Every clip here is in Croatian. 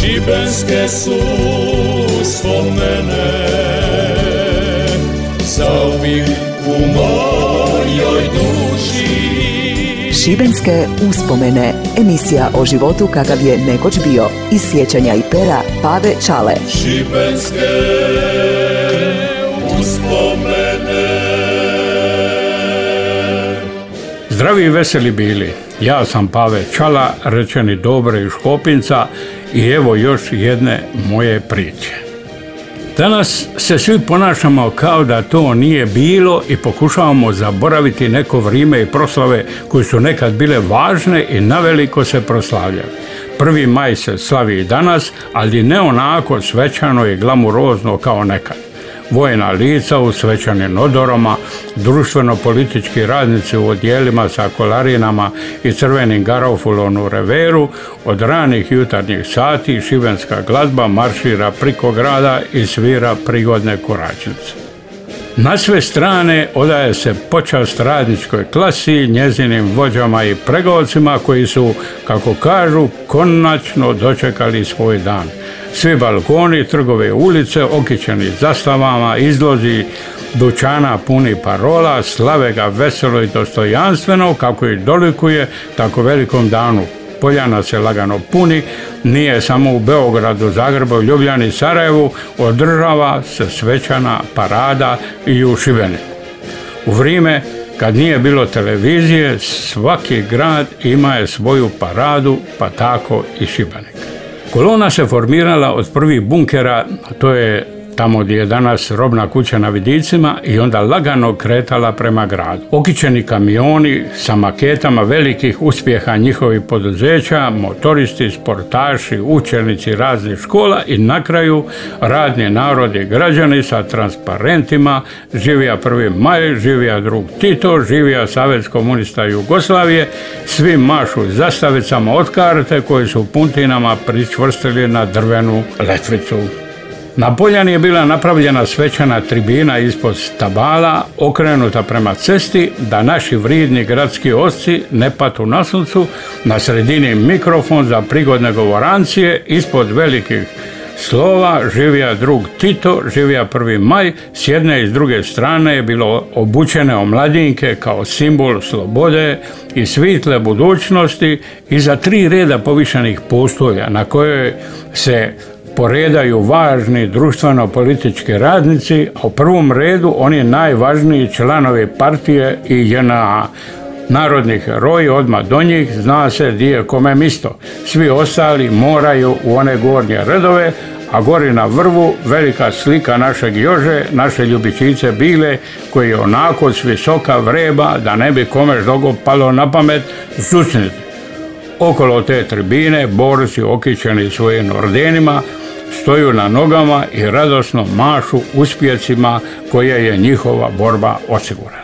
Šibenske su spomene Zauvijek u mojoj duši Šibenske uspomene. Emisija o životu kakav je nekoć bio. Iz sjećanja i pera Pave Čale. Šibenske uspomene Zdravi i veseli bili. Ja sam Pave Čala, rečeni Dobre iz Škopinca i evo još jedne moje priče. Danas se svi ponašamo kao da to nije bilo i pokušavamo zaboraviti neko vrijeme i proslave koje su nekad bile važne i naveliko se proslavljaju. Prvi maj se slavi i danas, ali ne onako svečano i glamurozno kao nekad vojna lica u svečanim odorama, društveno-politički radnici u odjelima sa kolarinama i crvenim garofulom u reveru, od ranih jutarnjih sati šibenska glazba maršira priko grada i svira prigodne koračnice. Na sve strane odaje se počast radničkoj klasi, njezinim vođama i pregovcima koji su, kako kažu, konačno dočekali svoj dan. Svi balkoni, trgove ulice, okićeni zastavama, izlozi dućana puni parola, slave ga veselo i dostojanstveno, kako i dolikuje tako velikom danu. Poljana se lagano puni, nije samo u Beogradu, Zagrebu, Ljubljani, Sarajevu, održava se svećana parada i u Šibeniku. U vrijeme kad nije bilo televizije, svaki grad ima je svoju paradu, pa tako i Šibenik. Kolona se formirala od prvih bunkera, to je tamo gdje je danas robna kuća na Vidicima i onda lagano kretala prema gradu. Okićeni kamioni sa maketama velikih uspjeha njihovih poduzeća, motoristi, sportaši, učenici raznih škola i na kraju radni narod i građani sa transparentima živija prvi maj, živija drug Tito, živija Savez komunista Jugoslavije, svi mašu zastavicama od karte koje su puntinama pričvrstili na drvenu letvicu. Na Poljani je bila napravljena svečana tribina ispod stabala, okrenuta prema cesti, da naši vridni gradski osci ne patu na suncu, na sredini mikrofon za prigodne govorancije, ispod velikih slova živija drug Tito, živija prvi maj, s jedne i s druge strane je bilo obučene omladinke kao simbol slobode i svitle budućnosti i za tri reda povišenih postolja na kojoj se poredaju važni društveno-politički radnici, a u prvom redu oni najvažniji članovi partije i JNA. Narodni heroji, odmah do njih, zna se gdje je kome misto. Svi ostali moraju u one gornje redove, a gori na vrvu velika slika našeg Jože, naše ljubičice Bile, koji je onako s visoka vreba, da ne bi kome ždogo palo na pamet, susniti. Okolo te tribine borci okićeni svojim ordenima stoju na nogama i radosno mašu uspjecima koje je njihova borba osigurala.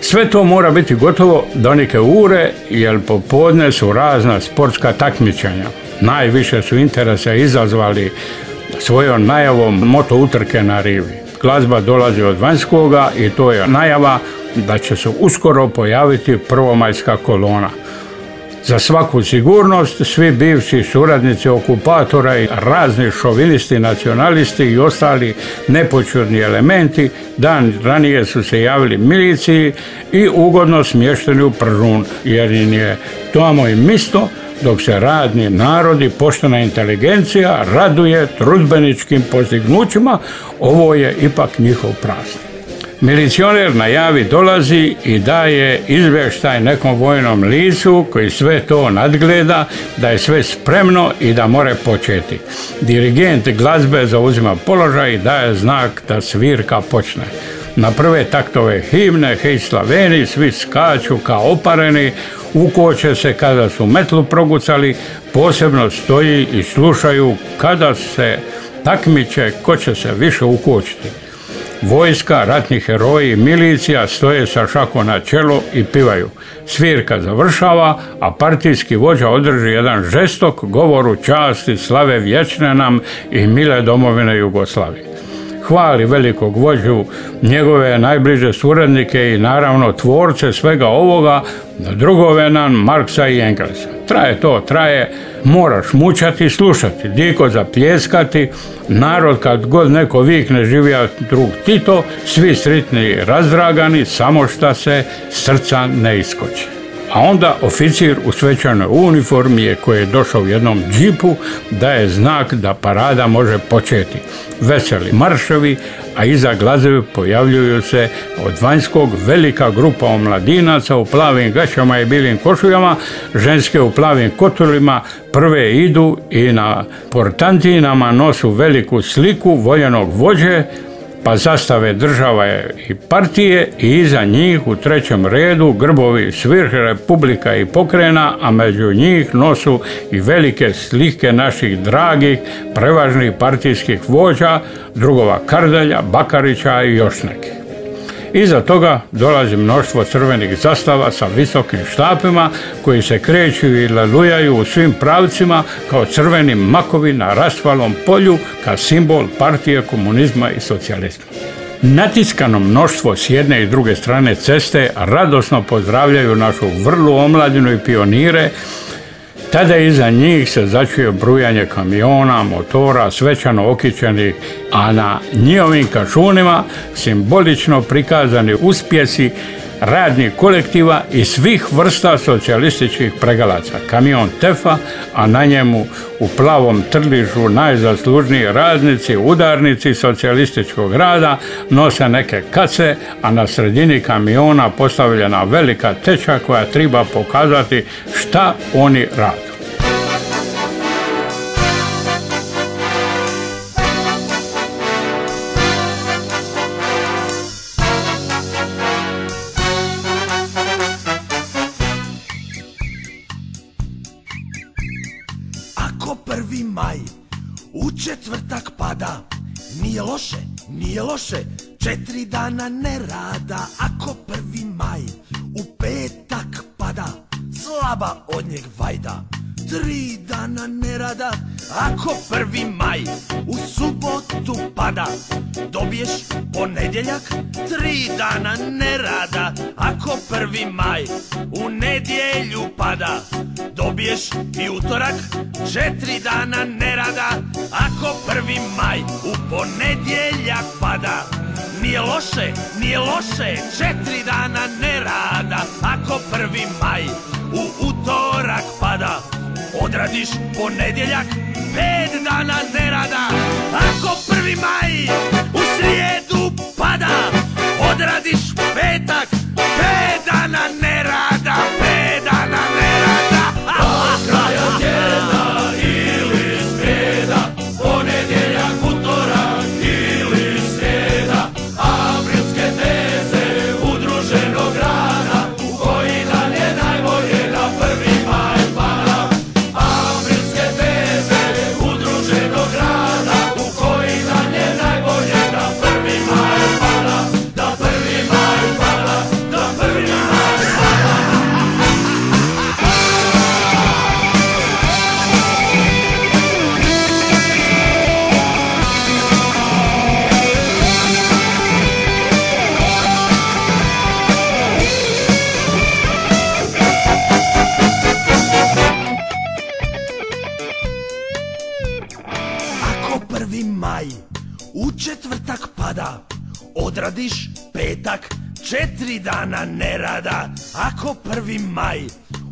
Sve to mora biti gotovo do neke ure, jer popodne su razna sportska takmičenja. Najviše su interese izazvali svojom najavom moto utrke na rivi. Glazba dolazi od vanjskoga i to je najava da će se uskoro pojaviti prvomajska kolona. Za svaku sigurnost svi bivši suradnici okupatora i razni šovinisti, nacionalisti i ostali nepočudni elementi dan ranije su se javili miliciji i ugodno smješteni u Pržun jer im je tamo i misto dok se radni narodi, poštena inteligencija raduje trudbeničkim postignućima, ovo je ipak njihov praznik. Milicioner na javi dolazi i daje izvještaj nekom vojnom licu koji sve to nadgleda, da je sve spremno i da more početi. Dirigent glazbe zauzima položaj i daje znak da svirka počne. Na prve taktove himne, hej Slaveni, svi skaču kao opareni, ukoče se kada su metlu progucali, posebno stoji i slušaju kada se takmiče ko će se više ukočiti. Vojska, ratni heroji, milicija stoje sa šakom na čelu i pivaju. Svirka završava, a partijski vođa održi jedan žestok govor u časti slave vječne nam i mile domovine Jugoslavije. Hvali velikog vođu, njegove najbliže suradnike i naravno tvorce svega ovoga, drugove nam Marksa i Engelsa. Traje to, traje, moraš mučati slušati, diko zapljeskati, narod kad god neko vikne živija drug Tito, svi sritni i razdragani, samo šta se srca ne iskoče. A onda oficir u svečanoj uniformi je koji je došao u jednom džipu daje znak da parada može početi. Veseli marševi, a iza glazevi pojavljuju se od vanjskog velika grupa omladinaca u plavim gaćama i bilim košuljama, ženske u plavim kotulima, prve idu i na portantinama nosu veliku sliku voljenog vođe, pa zastave država i partije i iza njih u trećem redu grbovi svih republika i pokrena, a među njih nosu i velike slike naših dragih, prevažnih partijskih vođa, drugova Kardalja, Bakarića i još nekih. Iza toga dolazi mnoštvo crvenih zastava sa visokim štapima koji se kreću i lalujaju u svim pravcima kao crveni makovi na rasvalom polju kao simbol partije komunizma i socijalizma. Natiskano mnoštvo s jedne i druge strane ceste radosno pozdravljaju našu vrlu omladinu i pionire tada iza njih se začuje brujanje kamiona, motora, svečano okićenih, a na njihovim kašunima simbolično prikazani uspjesi radnih kolektiva i svih vrsta socijalističkih pregalaca. Kamion Tefa, a na njemu u plavom trližu najzaslužniji radnici, udarnici socijalističkog rada nose neke kace, a na sredini kamiona postavljena velika teča koja treba pokazati šta oni rade. Slaba od njeg vajda. Tri dana ne rada, ako prvi maj u subotu pada, dobiješ ponedjeljak, tri dana ne rada, ako prvi maj u nedjelju pada, dobiješ i utorak, četiri dana ne rada, ako prvi maj u ponedjeljak pada. Nije loše, nije loše, četiri dana ne rada Ako prvi maj u utorak pada. Odradiš ponedjeljak, pet dana ne rada Ako prvi maj u srijedu pada. Odradiš petak, pet dana ne rada Pet dana ne rada. Kraja tjedna četvrtak pada, odradiš petak, četiri dana ne rada. Ako prvi maj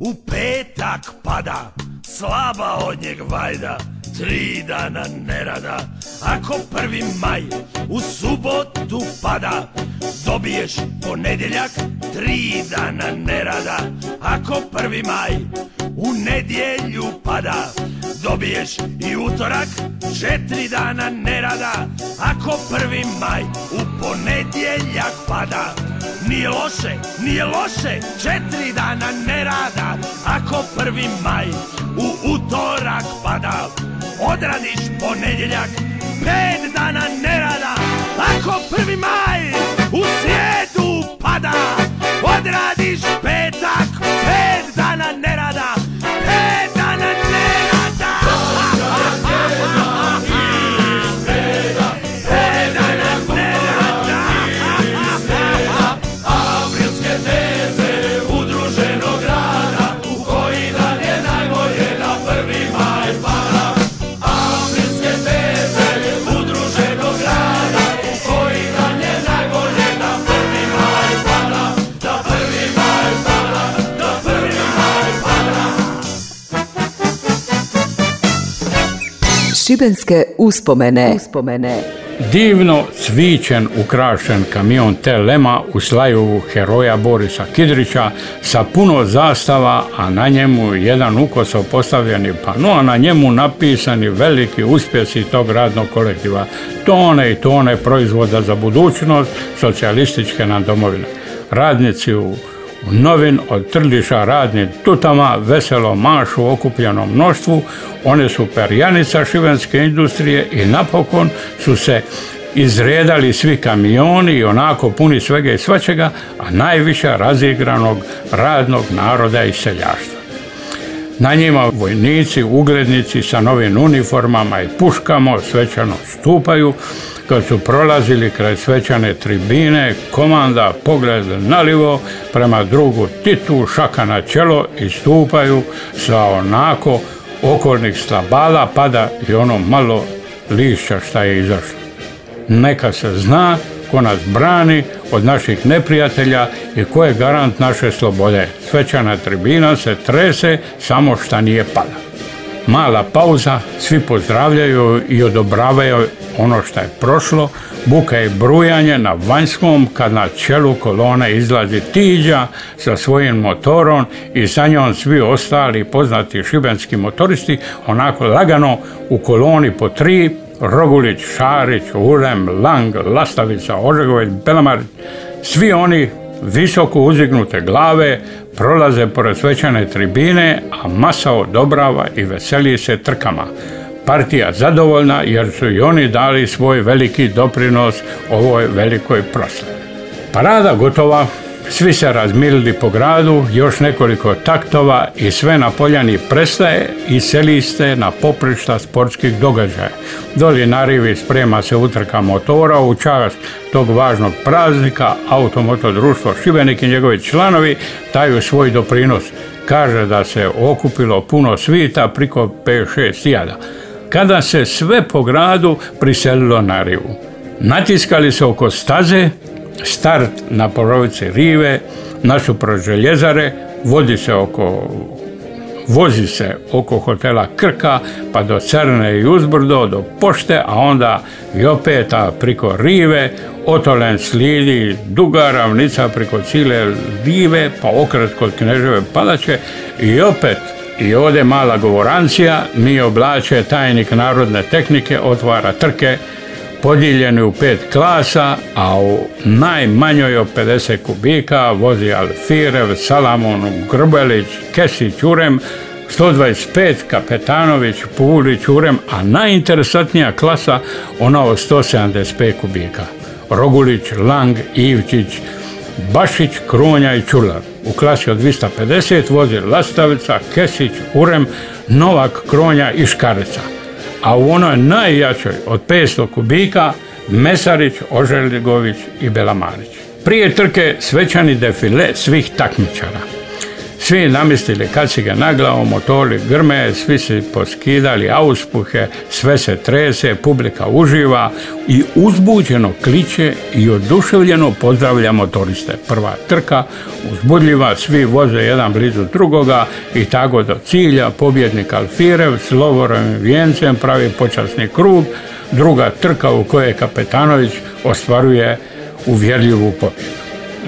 u petak pada, slaba od njeg vajda, tri dana ne rada. Ako prvi maj u subotu pada, dobiješ ponedjeljak, tri dana ne rada. Ako prvi maj u nedjelju pada, dobiješ i utorak, četiri dana ne rada. Ako prvi maj u ponedjeljak pada, nije loše, nije loše, četiri dana ne rada. Ako prvi maj u utorak pada, odradiš ponedjeljak, pet dana ne rada. Ako prvi maj u srijedu pada, odradiš petak, pet Šibenske uspomene. Uspomene. Divno cvičen ukrašen kamion Telema u slaju heroja Borisa Kidrića sa puno zastava, a na njemu jedan ukoso postavljeni pano, a na njemu napisani veliki uspjesi tog radnog kolektiva. Tone i tone proizvoda za budućnost socijalističke nam domovine. Radnici u novin od trljiša radnim tutama veselo mašu okupljenom mnoštvu, one su perjanica šivenske industrije i napokon su se izredali svi kamioni i onako puni svega i svačega, a najviše razigranog radnog naroda i seljaštva. Na njima vojnici, uglednici sa novim uniformama i puškama svečano stupaju, kad su prolazili kraj svećane tribine, komanda pogled nalivo prema drugu titu, šaka na čelo i stupaju sa onako okolnih slabala pada i ono malo lišća šta je izašlo. Neka se zna ko nas brani od naših neprijatelja i ko je garant naše slobode. Svećana tribina se trese samo šta nije pada. Mala pauza, svi pozdravljaju i odobravaju ono što je prošlo, buka i brujanje na vanjskom kad na čelu kolone izlazi Tiđa sa svojim motorom i sa njom svi ostali poznati šibenski motoristi onako lagano u koloni po tri Rogulić, Šarić, Urem, Lang, Lastavica, Ožegović, Belamarić, svi oni visoko uzignute glave prolaze pored svećane tribine, a masa odobrava i veseli se trkama. Partija zadovoljna jer su i oni dali svoj veliki doprinos ovoj velikoj proslavi. Parada gotova, svi se razmirili po gradu, još nekoliko taktova i sve na poljani prestaje i seli ste na poprišta sportskih događaja. Doli na rivi sprema se utrka motora u čast tog važnog praznika, Automoto društvo Šibenik i njegovi članovi daju svoj doprinos. Kaže da se okupilo puno svita priko 5-6 jada. Kada se sve po gradu priselilo na rivu. Natiskali se oko staze, start na porovici rive, nasuprot željezare, vodi se oko vozi se oko hotela Krka pa do Crne i uzbrdo do pošte, a onda i opet priko rive, otolen slidi duga ravnica priko cijele rive, pa okret kod Kneževe palače i opet i ovdje mala govorancija, mi oblače tajnik narodne tehnike, otvara trke, podijeljeni u pet klasa, a u najmanjoj od 50 kubika vozi Alfirev, Salamon, Grbelić, Kesić, Urem, 125 Kapetanović, Pulić, Urem, a najinteresantnija klasa ona od 175 kubika. Rogulić, Lang, Ivčić, Bašić, Kronja i Čular. U klasi od 250 vozi Lastavica, Kesić, Urem, Novak, Kronja i Škarica a u onoj najjačoj od 500 kubika Mesarić, Oželjegović i Belamarić. Prije trke svečani defile svih takmičara. Svi namistili kacige na glavu, motori grme, svi se poskidali auspuhe, sve se trese, publika uživa i uzbuđeno kliče i oduševljeno pozdravlja motoriste. Prva trka, uzbudljiva, svi voze jedan blizu drugoga i tako do cilja, pobjednik Alfirev s lovorovim vijencem pravi počasni krug, druga trka u kojoj Kapetanović ostvaruje uvjerljivu pobjedu.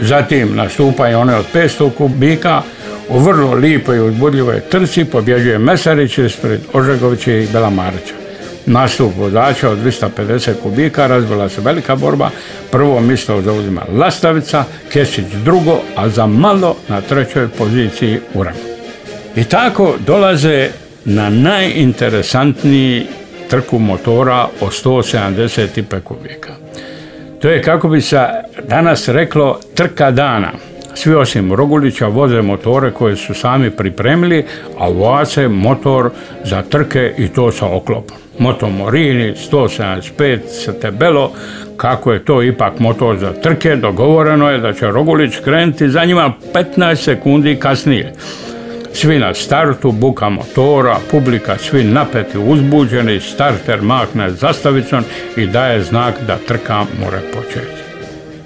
Zatim nastupaju one od 500 kubika, u vrlo lijepoj i uzbudljivoj trci pobjeđuje Mesarić ispred Ožegovića i Belamarića. Nastup vozača od 250 kubika razbila se velika borba. Prvo mjesto zauzima Lastavica, Kesić drugo, a za malo na trećoj poziciji Uran. I tako dolaze na najinteresantniji trku motora od 175 kubika. To je kako bi se danas reklo trka dana svi osim Rogulića voze motore koje su sami pripremili, a voze motor za trke i to sa oklopom. Moto Morini 175 sa tebelo, kako je to ipak motor za trke, dogovoreno je da će Rogulić krenuti za njima 15 sekundi kasnije. Svi na startu, buka motora, publika svi napeti, uzbuđeni, starter mahne zastavicom i daje znak da trka mora početi.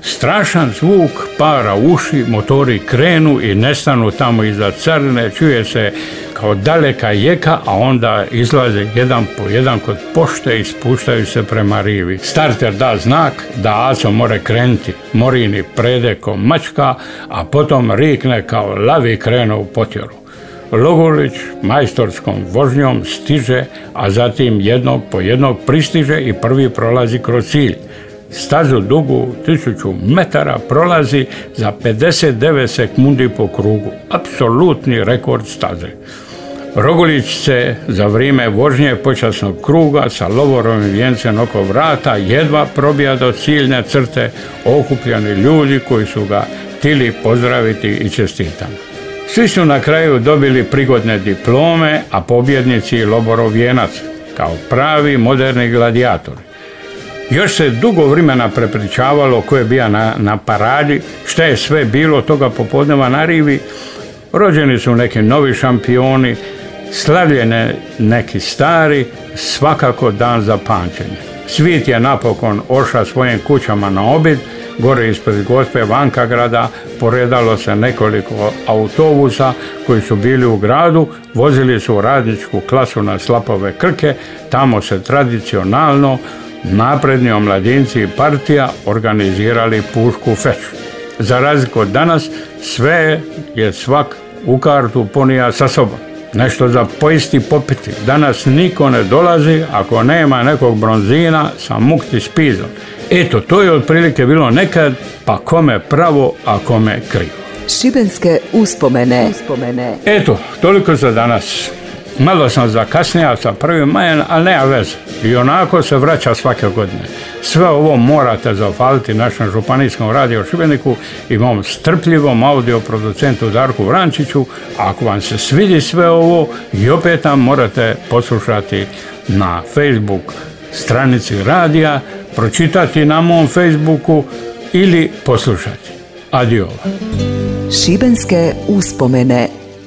Strašan zvuk para uši, motori krenu i nestanu tamo iza carine, čuje se kao daleka jeka, a onda izlaze jedan po jedan kod pošte i spuštaju se prema rivi. Starter da znak da Aco more krenuti, morini prede ko mačka, a potom rikne kao lavi krenu u potjeru. Logolić majstorskom vožnjom stiže, a zatim jednog po jednog pristiže i prvi prolazi kroz cilj. Stazu dugu tisuću metara prolazi za 59 sekundi po krugu. Apsolutni rekord staze. Rogolić se za vrijeme vožnje počasnog kruga sa lovorovim vijencem oko vrata jedva probija do ciljne crte okupljeni ljudi koji su ga tili pozdraviti i čestitati. Svi su na kraju dobili prigodne diplome, a pobjednici Loborov vijenac, kao pravi moderni gladijatori. Još se dugo vremena prepričavalo ko je bio na, na paradi, šta je sve bilo toga popodneva na rivi. Rođeni su neki novi šampioni, slavljene neki stari, svakako dan za pamćenje. Svit je napokon oša svojim kućama na obid, gore ispred gospe Vanka grada poredalo se nekoliko autobusa koji su bili u gradu, vozili su u radničku klasu na Slapove Krke, tamo se tradicionalno napredni omladinci i partija organizirali pušku feču. Za razliku od danas, sve je svak u kartu ponija sa sobom. Nešto za poisti popiti. Danas niko ne dolazi ako nema nekog bronzina sa mukti spizom. Eto, to je otprilike bilo nekad, pa kome pravo, a kome krivo. Šibenske uspomene. uspomene. Eto, toliko za danas. Malo sam zakasnija sa prvim majem, ali nema veze. I onako se vraća svake godine. Sve ovo morate zahvaliti našem županijskom radio Šibeniku i mom strpljivom audio producentu Darku Vrančiću. Ako vam se svidi sve ovo i opet nam morate poslušati na Facebook stranici radija, pročitati na mom Facebooku ili poslušati. Adio. Šibenske uspomene